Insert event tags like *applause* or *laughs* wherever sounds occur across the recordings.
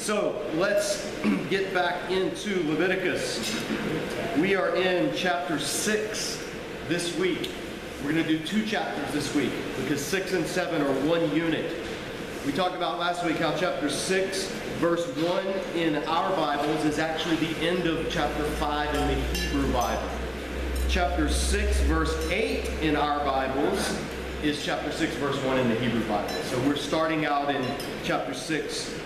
So let's *clears throat* get back into Leviticus. We are in chapter 6 this week. We're going to do two chapters this week because 6 and 7 are one unit. We talked about last week how chapter 6, verse 1 in our Bibles is actually the end of chapter 5 in the Hebrew Bible. Chapter 6, verse 8 in our Bibles is chapter 6, verse 1 in the Hebrew Bible. So we're starting out in chapter 6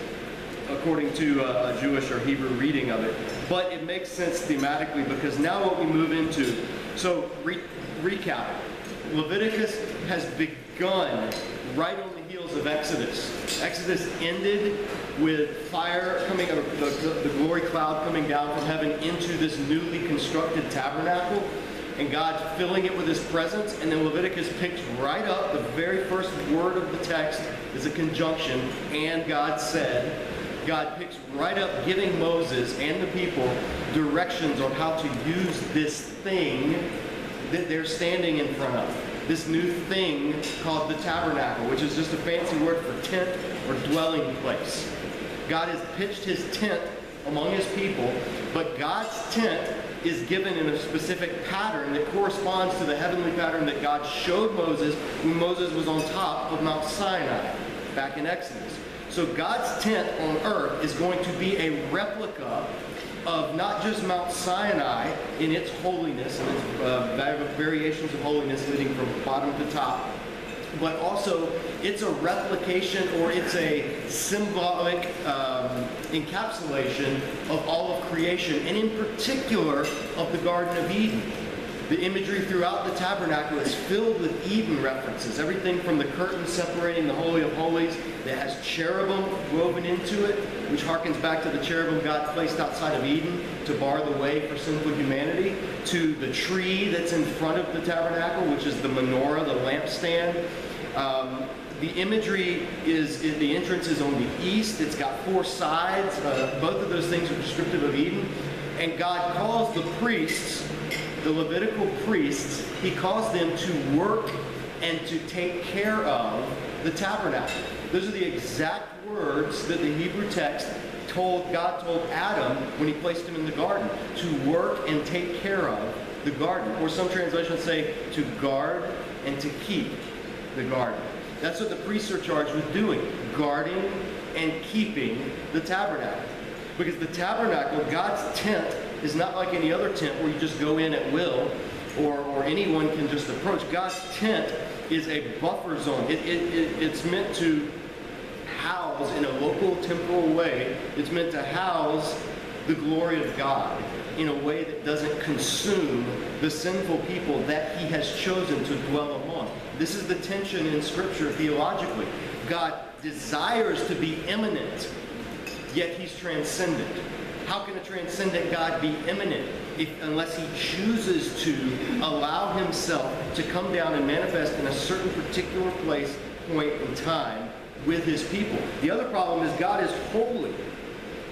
according to a, a Jewish or Hebrew reading of it. But it makes sense thematically because now what we move into, so re, recap, Leviticus has begun right on the heels of Exodus. Exodus ended with fire coming, the, the glory cloud coming down from heaven into this newly constructed tabernacle and God filling it with his presence. And then Leviticus picks right up the very first word of the text is a conjunction, and God said. God picks right up giving Moses and the people directions on how to use this thing that they're standing in front of. This new thing called the tabernacle, which is just a fancy word for tent or dwelling place. God has pitched his tent among his people, but God's tent is given in a specific pattern that corresponds to the heavenly pattern that God showed Moses when Moses was on top of Mount Sinai back in Exodus. So God's tent on earth is going to be a replica of not just Mount Sinai in its holiness and its uh, variations of holiness leading from bottom to top, but also it's a replication or it's a symbolic um, encapsulation of all of creation, and in particular of the Garden of Eden. The imagery throughout the tabernacle is filled with Eden references. Everything from the curtain separating the Holy of Holies that has cherubim woven into it, which harkens back to the cherubim God placed outside of Eden to bar the way for sinful humanity, to the tree that's in front of the tabernacle, which is the menorah, the lampstand. Um, the imagery is, the entrance is on the east. It's got four sides. Uh, both of those things are descriptive of Eden. And God calls the priests the Levitical priests, he calls them to work and to take care of the tabernacle. Those are the exact words that the Hebrew text told God told Adam when he placed him in the garden to work and take care of the garden. Or some translations say to guard and to keep the garden. That's what the priests are charged with doing, guarding and keeping the tabernacle. Because the tabernacle, God's tent, is not like any other tent where you just go in at will or, or anyone can just approach. God's tent is a buffer zone. It, it, it, it's meant to house in a local temporal way. It's meant to house the glory of God in a way that doesn't consume the sinful people that he has chosen to dwell among. This is the tension in Scripture theologically. God desires to be immanent, yet he's transcendent. How can a transcendent God be immanent if, unless he chooses to allow himself to come down and manifest in a certain particular place, point in time with his people? The other problem is God is holy.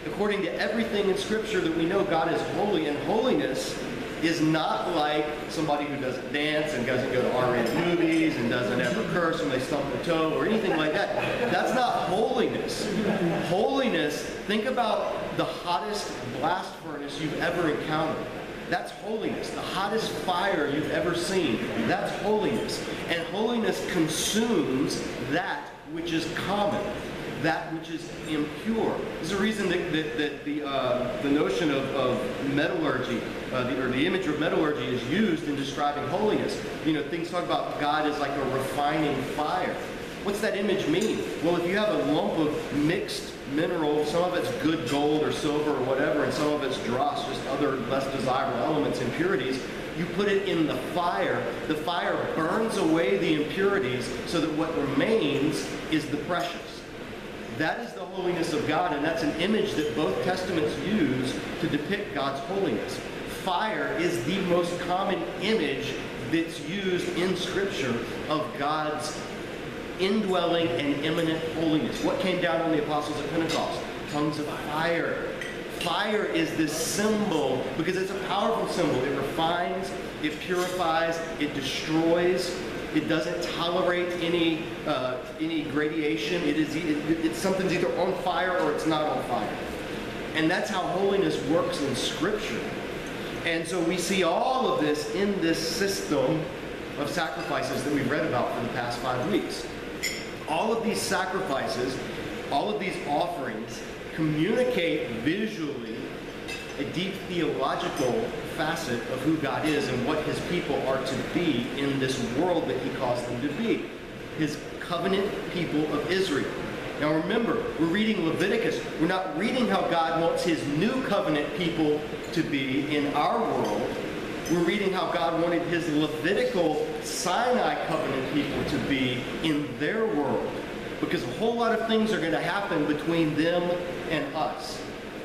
According to everything in Scripture that we know, God is holy, and holiness is not like somebody who doesn't dance and doesn't go to R-rated movies and doesn't ever curse when they stump a toe or anything like that. That's not holiness. Holiness, think about the hottest blast furnace you've ever encountered. That's holiness. The hottest fire you've ever seen. That's holiness. And holiness consumes that which is common that which is impure. There's a reason that, that, that the, uh, the notion of, of metallurgy, uh, the, or the image of metallurgy is used in describing holiness. You know, things talk about God as like a refining fire. What's that image mean? Well, if you have a lump of mixed mineral, some of it's good gold or silver or whatever, and some of it's dross, just other less desirable elements, impurities, you put it in the fire, the fire burns away the impurities so that what remains is the precious. That is the holiness of God, and that's an image that both testaments use to depict God's holiness. Fire is the most common image that's used in Scripture of God's indwelling and immanent holiness. What came down on the apostles at Pentecost? Tongues of fire. Fire is this symbol because it's a powerful symbol. It refines, it purifies, it destroys, It doesn't tolerate any uh, any gradation. It is it, it's something's either on fire or it's not on fire. And that's how holiness works in Scripture. And so we see all of this in this system of sacrifices that we've read about for the past five weeks. All of these sacrifices, all of these offerings communicate visually a deep theological facet of who God is and what his people are to be in this world that he calls them to be. His covenant people of Israel. Now remember, we're reading Leviticus. We're not reading how God wants his new covenant people to be in our world. We're reading how God wanted his Levitical Sinai covenant people to be in their world. Because a whole lot of things are going to happen between them and us.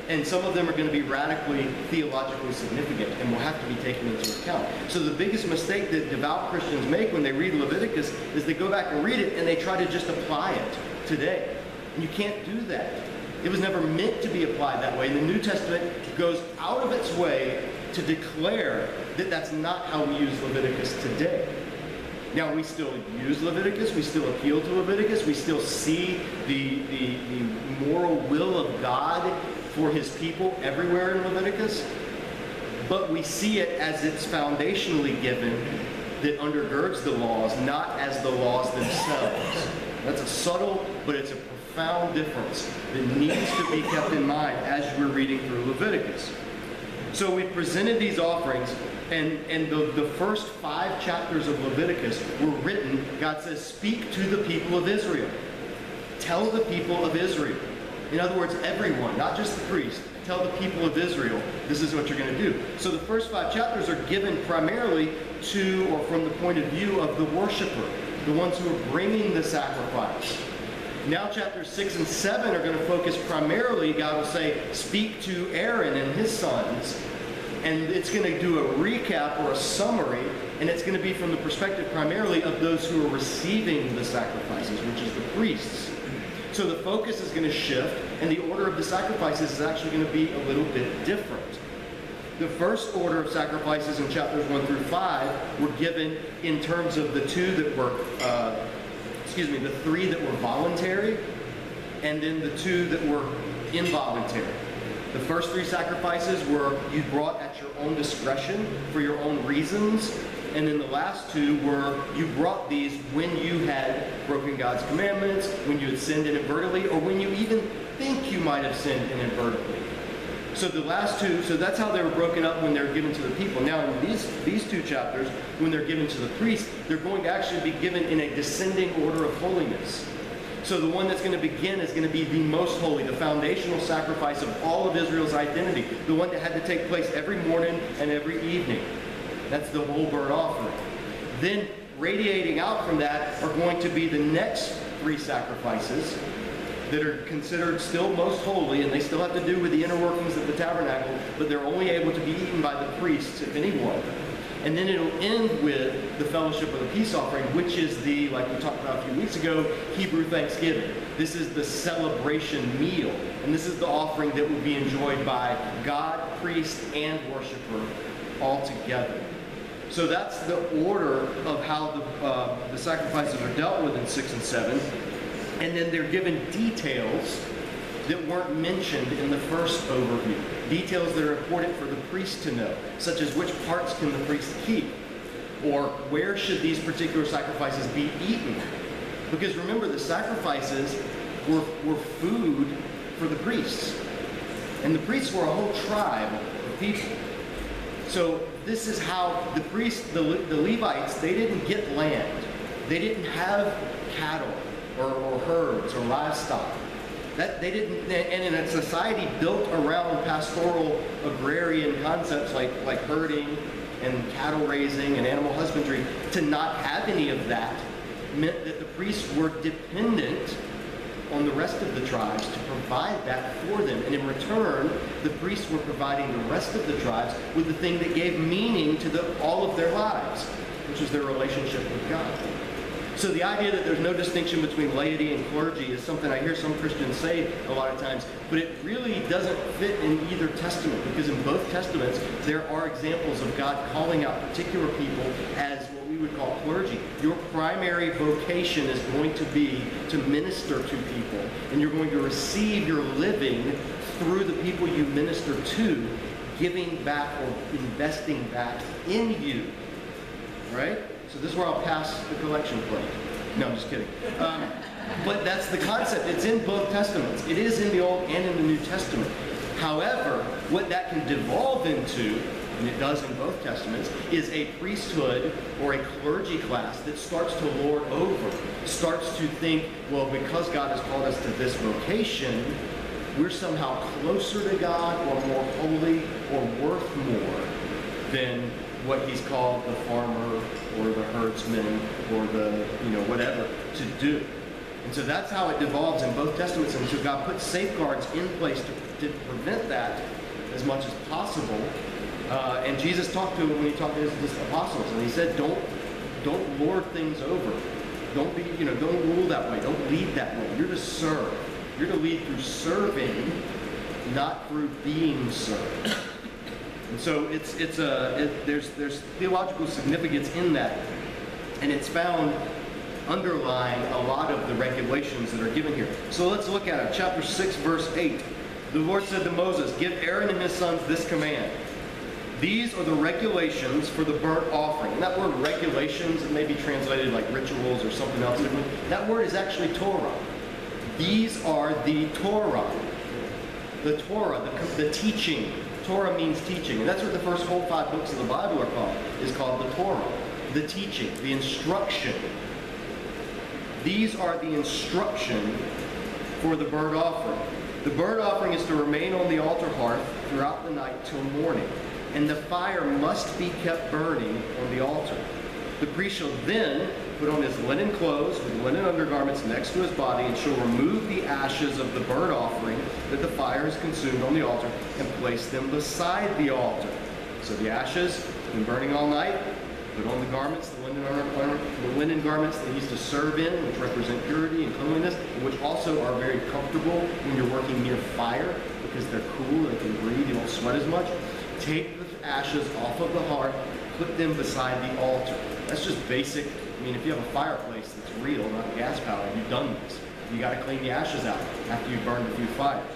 And some of them are going to be radically theologically significant and will have to be taken into account. So the biggest mistake that devout Christians make when they read Leviticus is they go back and read it and they try to just apply it today. And you can't do that. It was never meant to be applied that way. The New Testament goes out of its way to declare that that's not how we use Leviticus today. Now, we still use Leviticus, we still appeal to Leviticus, we still see the, the, the moral will of God for his people everywhere in Leviticus, but we see it as it's foundationally given that undergirds the laws, not as the laws themselves. That's a subtle, but it's a profound difference that needs to be kept in mind as we're reading through Leviticus. So we presented these offerings, and, and the, the first five chapters of Leviticus were written, God says, speak to the people of Israel. Tell the people of Israel. In other words, everyone, not just the priest, tell the people of Israel, this is what you're going to do. So the first five chapters are given primarily to or from the point of view of the worshiper, the ones who are bringing the sacrifice. Now, chapters 6 and 7 are going to focus primarily, God will say, speak to Aaron and his sons. And it's going to do a recap or a summary, and it's going to be from the perspective primarily of those who are receiving the sacrifices, which is the priests. So the focus is going to shift, and the order of the sacrifices is actually going to be a little bit different. The first order of sacrifices in chapters 1 through 5 were given in terms of the two that were uh, excuse me, the three that were voluntary, and then the two that were involuntary. The first three sacrifices were you brought at your own discretion for your own reasons. And then the last two were you brought these when you had broken God's commandments, when you had sinned inadvertently, or when you even think you might have sinned inadvertently. So the last two, so that's how they were broken up when they're given to the people. Now in these, these two chapters, when they're given to the priest, they're going to actually be given in a descending order of holiness. So the one that's going to begin is going to be the most holy, the foundational sacrifice of all of Israel's identity, the one that had to take place every morning and every evening. That's the whole burnt offering. Then radiating out from that are going to be the next three sacrifices, that are considered still most holy, and they still have to do with the inner workings of the tabernacle, but they're only able to be eaten by the priests, if anyone. And then it'll end with the fellowship of the peace offering, which is the, like we talked about a few weeks ago, Hebrew Thanksgiving. This is the celebration meal. And this is the offering that will be enjoyed by God, priest, and worshiper all together. So that's the order of how the, uh, the sacrifices are dealt with in 6 and 7. And then they're given details that weren't mentioned in the first overview. Details that are important for the priest to know, such as which parts can the priest keep, or where should these particular sacrifices be eaten. Because remember, the sacrifices were, were food for the priests. And the priests were a whole tribe of people. So this is how the priests, the, the Levites, they didn't get land. They didn't have cattle or, or herds or livestock. That they didn't, and in a society built around pastoral agrarian concepts like, like herding and cattle raising and animal husbandry, to not have any of that meant that the priests were dependent on the rest of the tribes to provide that for them. And in return, the priests were providing the rest of the tribes with the thing that gave meaning to the, all of their lives, which was their relationship with God. So the idea that there's no distinction between laity and clergy is something I hear some Christians say a lot of times, but it really doesn't fit in either testament because in both testaments there are examples of God calling out particular people as what we would call clergy. Your primary vocation is going to be to minister to people, and you're going to receive your living through the people you minister to, giving back or investing back in you. Right? So this is where I'll pass the collection plate. No, I'm just kidding. Um, but that's the concept. It's in both testaments. It is in the Old and in the New Testament. However, what that can devolve into, and it does in both testaments, is a priesthood or a clergy class that starts to lord over, starts to think, well, because God has called us to this vocation, we're somehow closer to God or more holy or worth more than what he's called the farmer or the herdsman or the, you know, whatever to do. And so that's how it devolves in both testaments. And so God puts safeguards in place to, to prevent that as much as possible. Uh, and Jesus talked to him when he talked to his, his apostles, and he said, "Don't, don't lord things over. Don't be, you know, don't rule that way. Don't lead that way. You're to serve. You're to lead through serving, not through being served." And so it's it's a it, there's there's theological significance in that, and it's found underlying a lot of the regulations that are given here. So let's look at it. Chapter 6, verse 8. The Lord said to Moses, Give Aaron and his sons this command. These are the regulations for the burnt offering. And that word regulations, may be translated like rituals or something else. That word is actually Torah. These are the Torah. The Torah, the, the teaching. Torah means teaching. And that's what the first whole five books of the Bible are called, is called the Torah. The teaching, the instruction, these are the instruction for the burnt offering. The burnt offering is to remain on the altar hearth throughout the night till morning, and the fire must be kept burning on the altar. The priest shall then put on his linen clothes with linen undergarments next to his body, and shall remove the ashes of the burnt offering that the fire has consumed on the altar, and place them beside the altar. So the ashes have been burning all night, Put on the garments, the linen, the linen garments they used to serve in, which represent purity and cleanliness, and which also are very comfortable when you're working near fire because they're cool, they can breathe, you don't sweat as much. Take the ashes off of the heart, put them beside the altar. That's just basic. I mean, if you have a fireplace that's real, not gas powered, you've done this. You got to clean the ashes out after you've burned a few fires.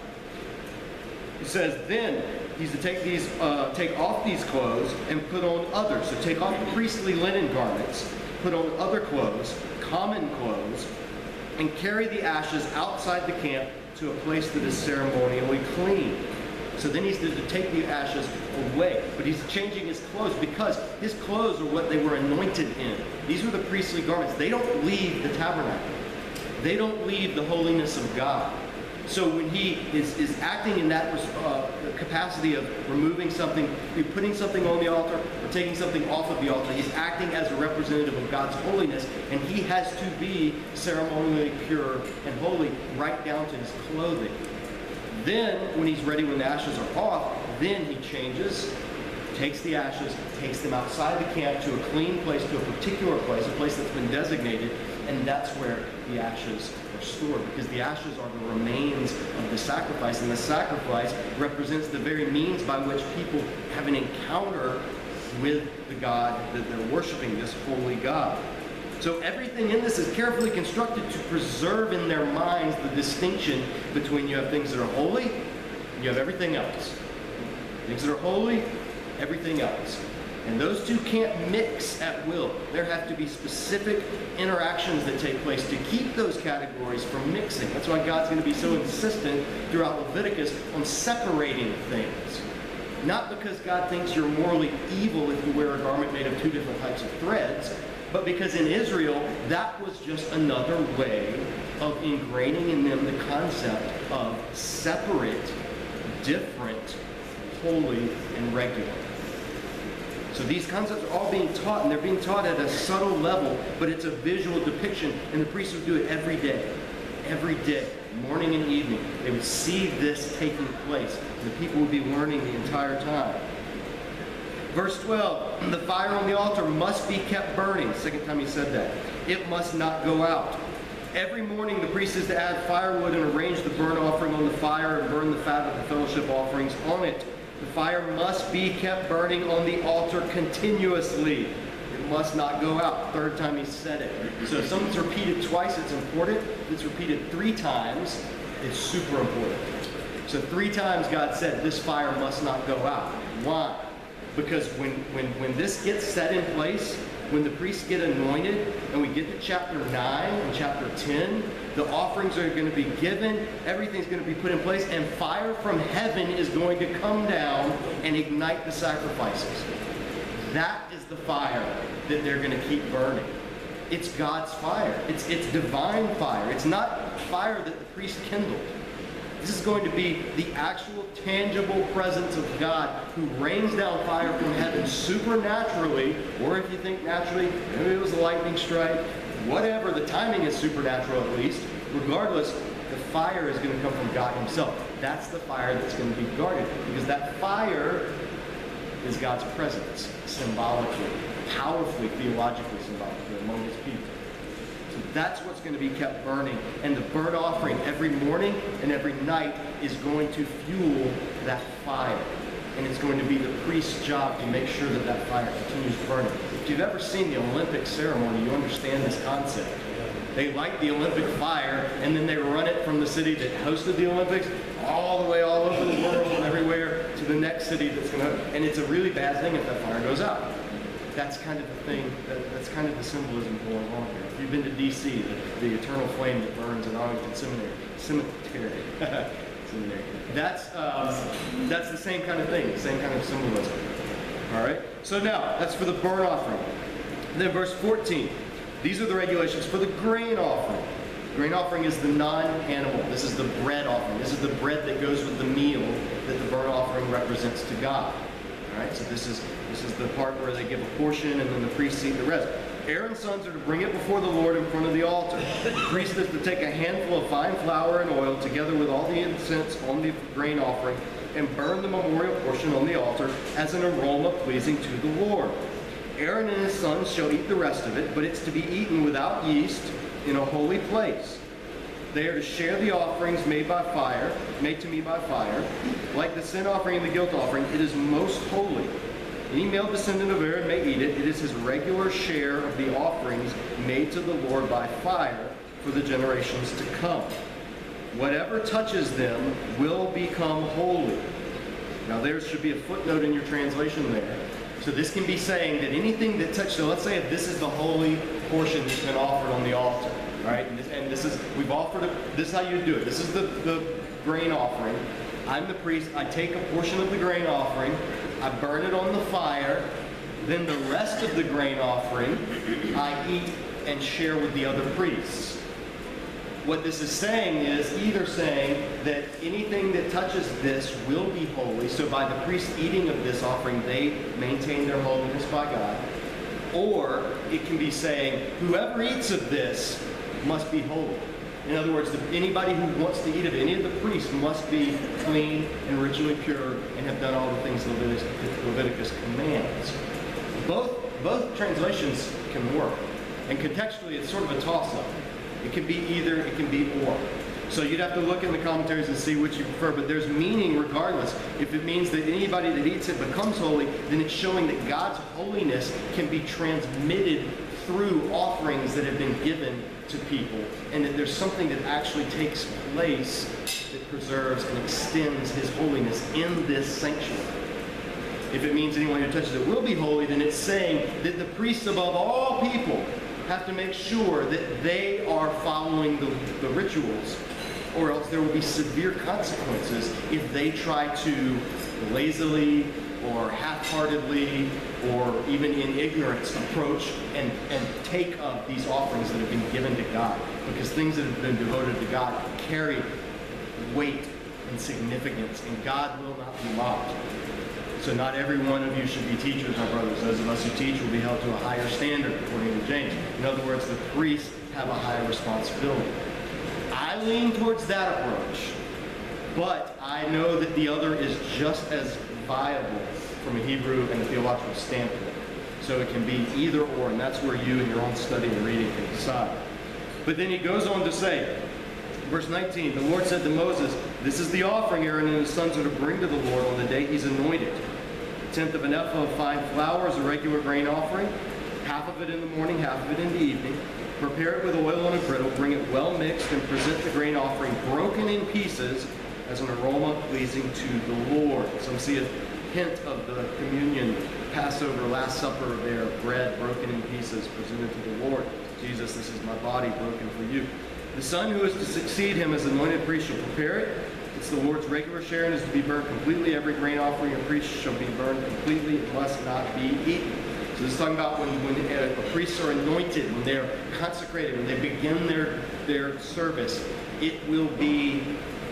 It says, then he's to take these, uh, take off these clothes and put on others. So take off priestly linen garments, put on other clothes, common clothes, and carry the ashes outside the camp to a place that is ceremonially clean. So then he's to take the ashes away. But he's changing his clothes because his clothes are what they were anointed in. These were the priestly garments. They don't leave the tabernacle. They don't leave the holiness of God. So when he is, is acting in that uh, capacity of removing something, putting something on the altar, or taking something off of the altar, he's acting as a representative of God's holiness, and he has to be ceremonially pure and holy right down to his clothing. Then, when he's ready, when the ashes are off, then he changes, takes the ashes, takes them outside the camp to a clean place, to a particular place, a place that's been designated, and that's where the ashes are stored because the ashes are the remains of the sacrifice, and the sacrifice represents the very means by which people have an encounter with the God that they're worshiping, this holy God. So everything in this is carefully constructed to preserve in their minds the distinction between you have things that are holy, you have everything else. Things that are holy, everything else. And those two can't mix at will. There have to be specific interactions that take place to keep those categories from mixing. That's why God's going to be so insistent throughout Leviticus on separating things. Not because God thinks you're morally evil if you wear a garment made of two different types of threads, but because in Israel, that was just another way of ingraining in them the concept of separate, different, holy, and regular. So these concepts are all being taught, and they're being taught at a subtle level, but it's a visual depiction, and the priests would do it every day. Every day, morning and evening. They would see this taking place. And the people would be learning the entire time. Verse 12, the fire on the altar must be kept burning. Second time he said that. It must not go out. Every morning the priest is to add firewood and arrange the burnt offering on the fire and burn the fat of the fellowship offerings on it. The fire must be kept burning on the altar continuously. It must not go out. Third time he said it. So if something's repeated twice, it's important. If it's repeated three times, it's super important. So three times God said, this fire must not go out. Why? Because when, when, when this gets set in place, when the priests get anointed, and we get to chapter 9 and chapter 10, the offerings are going to be given, everything's going to be put in place, and fire from heaven is going to come down and ignite the sacrifices. That is the fire that they're going to keep burning. It's God's fire. It's, it's divine fire. It's not fire that the priest kindled. This is going to be the actual tangible presence of God who rains down fire from heaven supernaturally, or if you think naturally, maybe it was a lightning strike, whatever, the timing is supernatural at least. Regardless, the fire is going to come from God himself. That's the fire that's going to be guarded because that fire is God's presence symbolically, powerfully, theologically symbolically among his people. So that's what's going to be kept burning. And the burnt offering every morning and every night is going to fuel that fire. And it's going to be the priest's job to make sure that that fire continues burning. If you've ever seen the Olympic ceremony, you understand this concept. They light the Olympic fire and then they run it from the city that hosted the Olympics all the way all over the world and everywhere to the next city that's going to, and it's a really bad thing if that fire goes out. That's kind of the thing, that, that's kind of the symbolism going on here. If you've been to D.C., the, the eternal flame that burns in Arlington Seminary, cemetery, seminary. *laughs* That's, um, that's the same kind of thing, same kind of symbolism. All right? So now, that's for the burnt offering. Then verse 14. These are the regulations for the grain offering. Grain offering is the non-animal. This is the bread offering. This is the bread that goes with the meal that the burnt offering represents to God. Right, so this is this is the part where they give a portion and then the priests eat the rest. Aaron's sons are to bring it before the Lord in front of the altar. The priest is to take a handful of fine flour and oil together with all the incense on the grain offering and burn the memorial portion on the altar as an aroma pleasing to the Lord. Aaron and his sons shall eat the rest of it, but it's to be eaten without yeast in a holy place. They are to share the offerings made by fire, made to me by fire. Like the sin offering and the guilt offering, it is most holy. Any male descendant of Aaron may eat it. It is his regular share of the offerings made to the Lord by fire for the generations to come. Whatever touches them will become holy. Now there should be a footnote in your translation there. So this can be saying that anything that touches, so let's say if this is the holy portion that's been offered on the altar, right? And this, and this is, we've offered, a, this is how you do it. This is the, the grain offering. I'm the priest. I take a portion of the grain offering. I burn it on the fire. Then the rest of the grain offering, I eat and share with the other priests. What this is saying is either saying that anything that touches this will be holy, so by the priest eating of this offering, they maintain their holiness by God. Or it can be saying, whoever eats of this must be holy. In other words, anybody who wants to eat of any of the priests must be clean and ritually pure and have done all the things Leviticus, Leviticus commands. Both, both translations can work. And contextually, it's sort of a toss-up. It can be either, it can be or. So you'd have to look in the commentaries and see which you prefer, but there's meaning regardless. If it means that anybody that eats it becomes holy, then it's showing that God's holiness can be transmitted through offerings that have been given to people, and that there's something that actually takes place that preserves and extends his holiness in this sanctuary. If it means anyone who touches it will be holy, then it's saying that the priests above all people have to make sure that they are following the, the rituals, or else there will be severe consequences if they try to lazily or half-heartedly or even in ignorance approach and, and take up these offerings that have been given to God. Because things that have been devoted to God carry weight and significance, and God will not be mocked. So not every one of you should be teachers, my brothers. Those of us who teach will be held to a higher standard, according to James. In other words, the priests have a higher responsibility. I lean towards that approach, but I know that the other is just as viable from a Hebrew and a theological standpoint. So it can be either or, and that's where you and your own study and reading can decide. But then he goes on to say, verse 19, the Lord said to Moses, This is the offering Aaron and his sons are to bring to the Lord on the day he's anointed. A tenth of an ephah of fine flour is a regular grain offering. half of it in the morning, half of it in the evening. Prepare it with oil on a griddle, bring it well mixed, and present the grain offering broken in pieces as an aroma pleasing to the Lord. Some see a hint of the communion, Passover, Last Supper there, bread broken in pieces presented to the Lord. Jesus, this is my body broken for you. The son who is to succeed him as anointed priest shall prepare it. It's the Lord's regular share and is to be burned completely. Every grain offering of priest shall be burned completely. It must not be eaten. So this is talking about when, when a, a priests are anointed, when they're consecrated, when they begin their, their service, it will be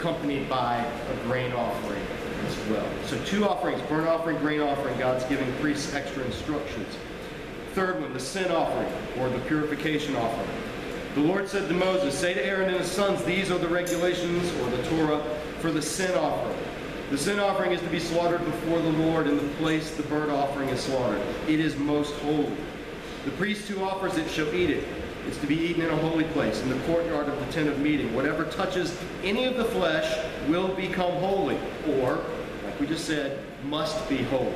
accompanied by a grain offering as well. So two offerings, burnt offering, grain offering, God's giving priests extra instructions. Third one, the sin offering or the purification offering. The Lord said to Moses, Say to Aaron and his sons, These are the regulations or the Torah for the sin offering. The sin offering is to be slaughtered before the Lord in the place the burnt offering is slaughtered. It is most holy. The priest who offers it shall eat it. It's to be eaten in a holy place, in the courtyard of the tent of meeting. Whatever touches any of the flesh will become holy, or, like we just said, must be holy.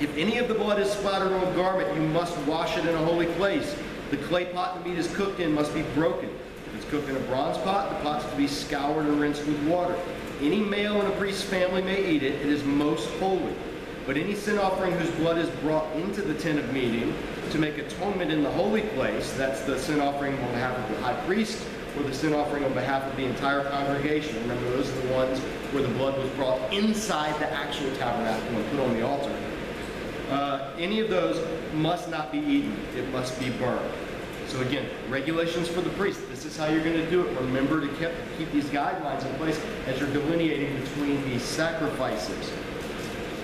If any of the blood is splattered on a garment, you must wash it in a holy place. The clay pot the meat is cooked in must be broken. If it's cooked in a bronze pot, the pot's to be scoured and rinsed with water. Any male in a priest's family may eat it. It is most holy. But any sin offering whose blood is brought into the tent of meeting to make atonement in the holy place, that's the sin offering on behalf of the high priest or the sin offering on behalf of the entire congregation. Remember, those are the ones where the blood was brought inside the actual tabernacle and put on the altar. Uh, any of those must not be eaten. It must be burned. So again, regulations for the priest. This is how you're going to do it. Remember to keep, keep these guidelines in place as you're delineating between these sacrifices.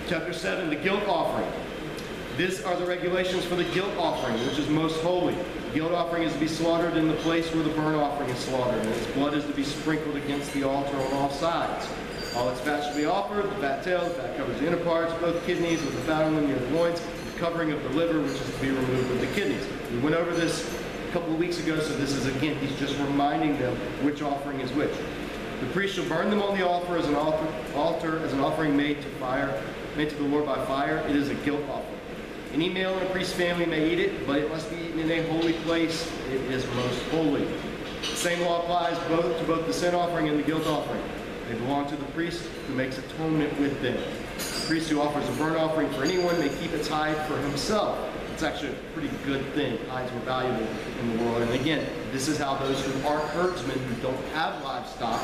Chapter 7, the guilt offering. These are the regulations for the guilt offering, which is most holy. The guilt offering is to be slaughtered in the place where the burnt offering is slaughtered, and its blood is to be sprinkled against the altar on all sides. All its fat shall be offered, the fat tail, the fat covers the inner parts, both kidneys with the fat on them near the loins, the covering of the liver, which is to be removed with the kidneys. We went over this a couple of weeks ago, so this is again, he's just reminding them which offering is which. The priest shall burn them on the altar as an altar, altar as an offering made to fire, made to the Lord by fire. It is a guilt offering. Any male in a priest's family may eat it, but it must be eaten in a holy place. It is most holy. The same law applies both to both the sin offering and the guilt offering. They belong to the priest who makes atonement with them. The priest who offers a burnt offering for anyone may keep its hide for himself. It's actually a pretty good thing. Hides were valuable in the world. And again, this is how those who aren't herdsmen, who don't have livestock,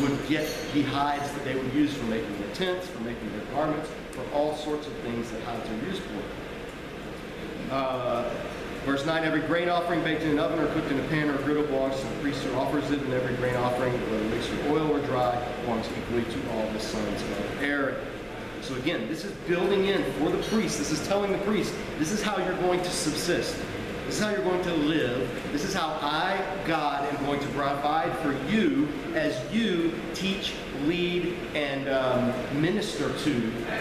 would get the hides that they would use for making their tents, for making their garments, for all sorts of things that hides are used for. Uh, Verse 9, every grain offering baked in an oven or cooked in a pan or griddle belongs to the priest who offers it, and every grain offering, whether mixed with oil or dry, belongs equally to all the sons of Aaron. So again, this is building in for the priest. This is telling the priest, this is how you're going to subsist. This is how you're going to live. This is how I, God, am going to provide for you as you teach, lead, and um, minister to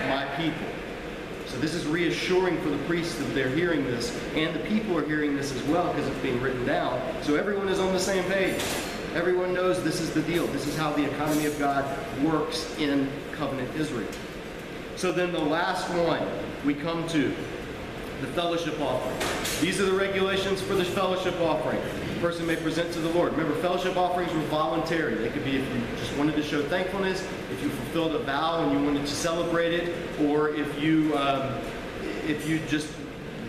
my people. So this is reassuring for the priests that they're hearing this, and the people are hearing this as well because it's being written down. So everyone is on the same page. Everyone knows this is the deal. This is how the economy of God works in covenant Israel. So then the last one we come to the fellowship offering. These are the regulations for the fellowship offering. The person may present to the Lord. Remember, fellowship offerings were voluntary. They could be if you just wanted to show thankfulness, if you fulfilled a vow and you wanted to celebrate it, or if you um, if you just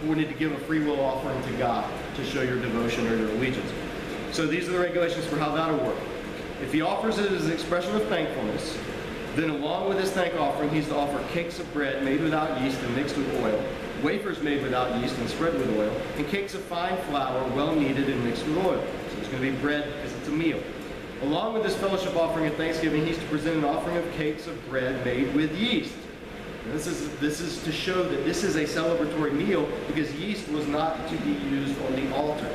wanted to give a free will offering to God to show your devotion or your allegiance. So these are the regulations for how that'll work. If he offers it as an expression of thankfulness, then along with his thank offering, he's to offer cakes of bread made without yeast and mixed with oil, wafers made without yeast and spread with oil, and cakes of fine flour, well kneaded and mixed with oil. So it's going to be bread because it's a meal. Along with this fellowship offering of thanksgiving, he's to present an offering of cakes of bread made with yeast. This is, this is to show that this is a celebratory meal because yeast was not to be used on the altar.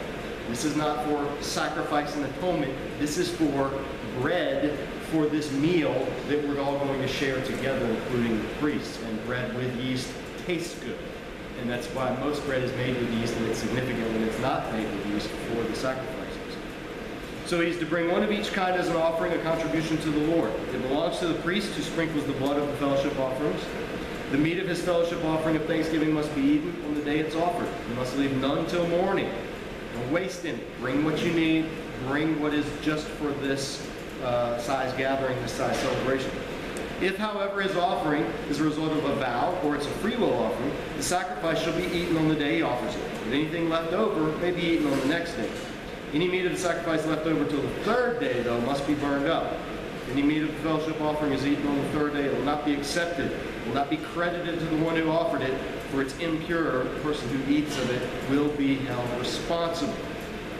This is not for sacrifice and atonement. This is for bread for this meal that we're all going to share together, including the priests. And bread with yeast tastes good. And that's why most bread is made with yeast, and it's significant when it's not made with yeast for the sacrifices. So he's to bring one of each kind as an offering, a contribution to the Lord. It belongs to the priest who sprinkles the blood of the fellowship offerings. The meat of his fellowship offering of thanksgiving must be eaten on the day it's offered. You must leave none till morning. Don't waste any. Bring what you need. Bring what is just for this uh, size gathering, this size celebration. If, however, his offering is a result of a vow or it's a free will offering, the sacrifice shall be eaten on the day he offers it. But anything left over may be eaten on the next day. Any meat of the sacrifice left over till the third day, though, must be burned up. Any meat of the fellowship offering is eaten on the third day. It will not be accepted, will not be credited to the one who offered it, for it's impure. The person who eats of it will be held responsible.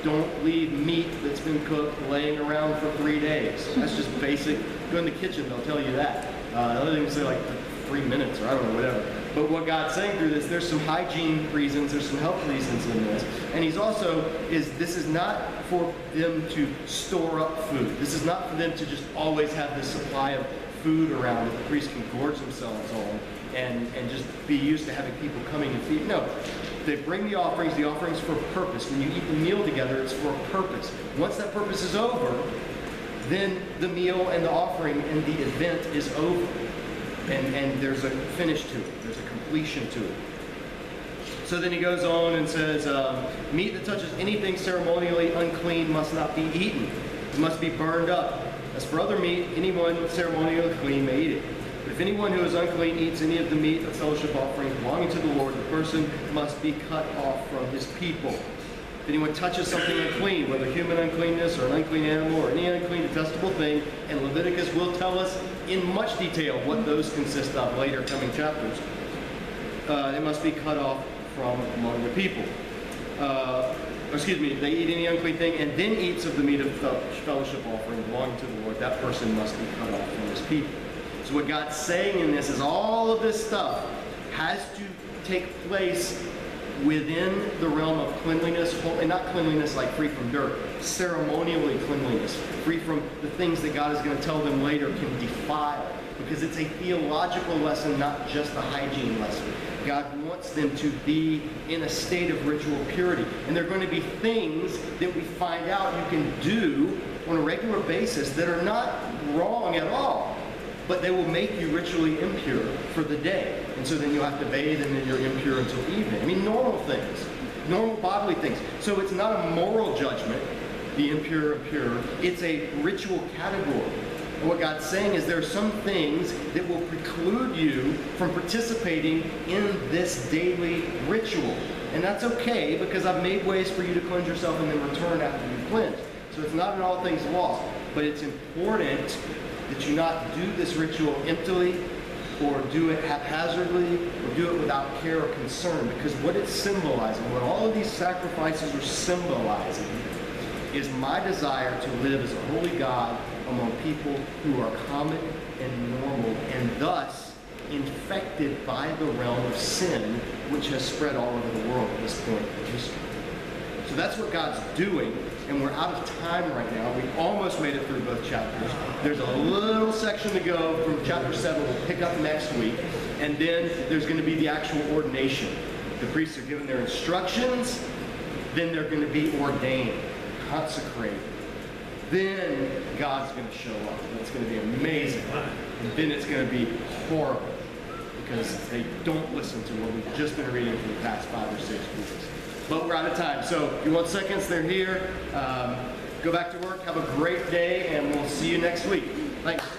Don't leave meat that's been cooked laying around for three days. That's just basic. Go in the kitchen, they'll tell you that. Uh, the other say like three minutes or I don't know, whatever. But what God's saying through this, there's some hygiene reasons, there's some health reasons in this. And he's also, is this is not for them to store up food. This is not for them to just always have this supply of food around that the priests can gorge themselves on and, and just be used to having people coming and feed. No, they bring the offerings, the offerings for a purpose. When you eat the meal together, it's for a purpose. Once that purpose is over, then the meal and the offering and the event is over. And, and there's a finish to it, there's a completion to it. So then he goes on and says, um, meat that touches anything ceremonially unclean must not be eaten. It must be burned up. As for other meat, anyone ceremonially clean may eat it. But if anyone who is unclean eats any of the meat of fellowship offerings belonging to the Lord, the person must be cut off from his people. Anyone touches something unclean, whether human uncleanness or an unclean animal or any unclean detestable thing, and Leviticus will tell us in much detail what those consist of later coming chapters, uh, it must be cut off from among the people. Uh, excuse me, they eat any unclean thing and then eats of the meat of the fellowship offering belonging to the Lord, that person must be cut off from his people. So what God's saying in this is all of this stuff has to take place within the realm of cleanliness, and not cleanliness like free from dirt, ceremonially cleanliness, free from the things that God is going to tell them later can defile, because it's a theological lesson, not just a hygiene lesson. God wants them to be in a state of ritual purity. And there are going to be things that we find out you can do on a regular basis that are not wrong at all but they will make you ritually impure for the day. And so then you'll have to bathe and then you're impure until evening. I mean, normal things, normal bodily things. So it's not a moral judgment, the impure and pure. It's a ritual category. And what God's saying is there are some things that will preclude you from participating in this daily ritual. And that's okay because I've made ways for you to cleanse yourself and then return after you've cleansed. So it's not in all things lost. But it's important that you not do this ritual emptily or do it haphazardly or do it without care or concern because what it's symbolizing, what all of these sacrifices are symbolizing is my desire to live as a holy God among people who are common and normal and thus infected by the realm of sin which has spread all over the world at this point in history. So that's what God's doing and we're out of time right now. We almost made it through both chapters. There's a little section to go from chapter 7. We'll pick up next week. And then there's going to be the actual ordination. The priests are given their instructions. Then they're going to be ordained, consecrated. Then God's going to show up. And it's going to be amazing. And then it's going to be horrible because they don't listen to what we've just been reading for the past five or six weeks. But we're out of time. So if you want seconds, they're here. Um, go back to work. Have a great day, and we'll see you next week. Thanks.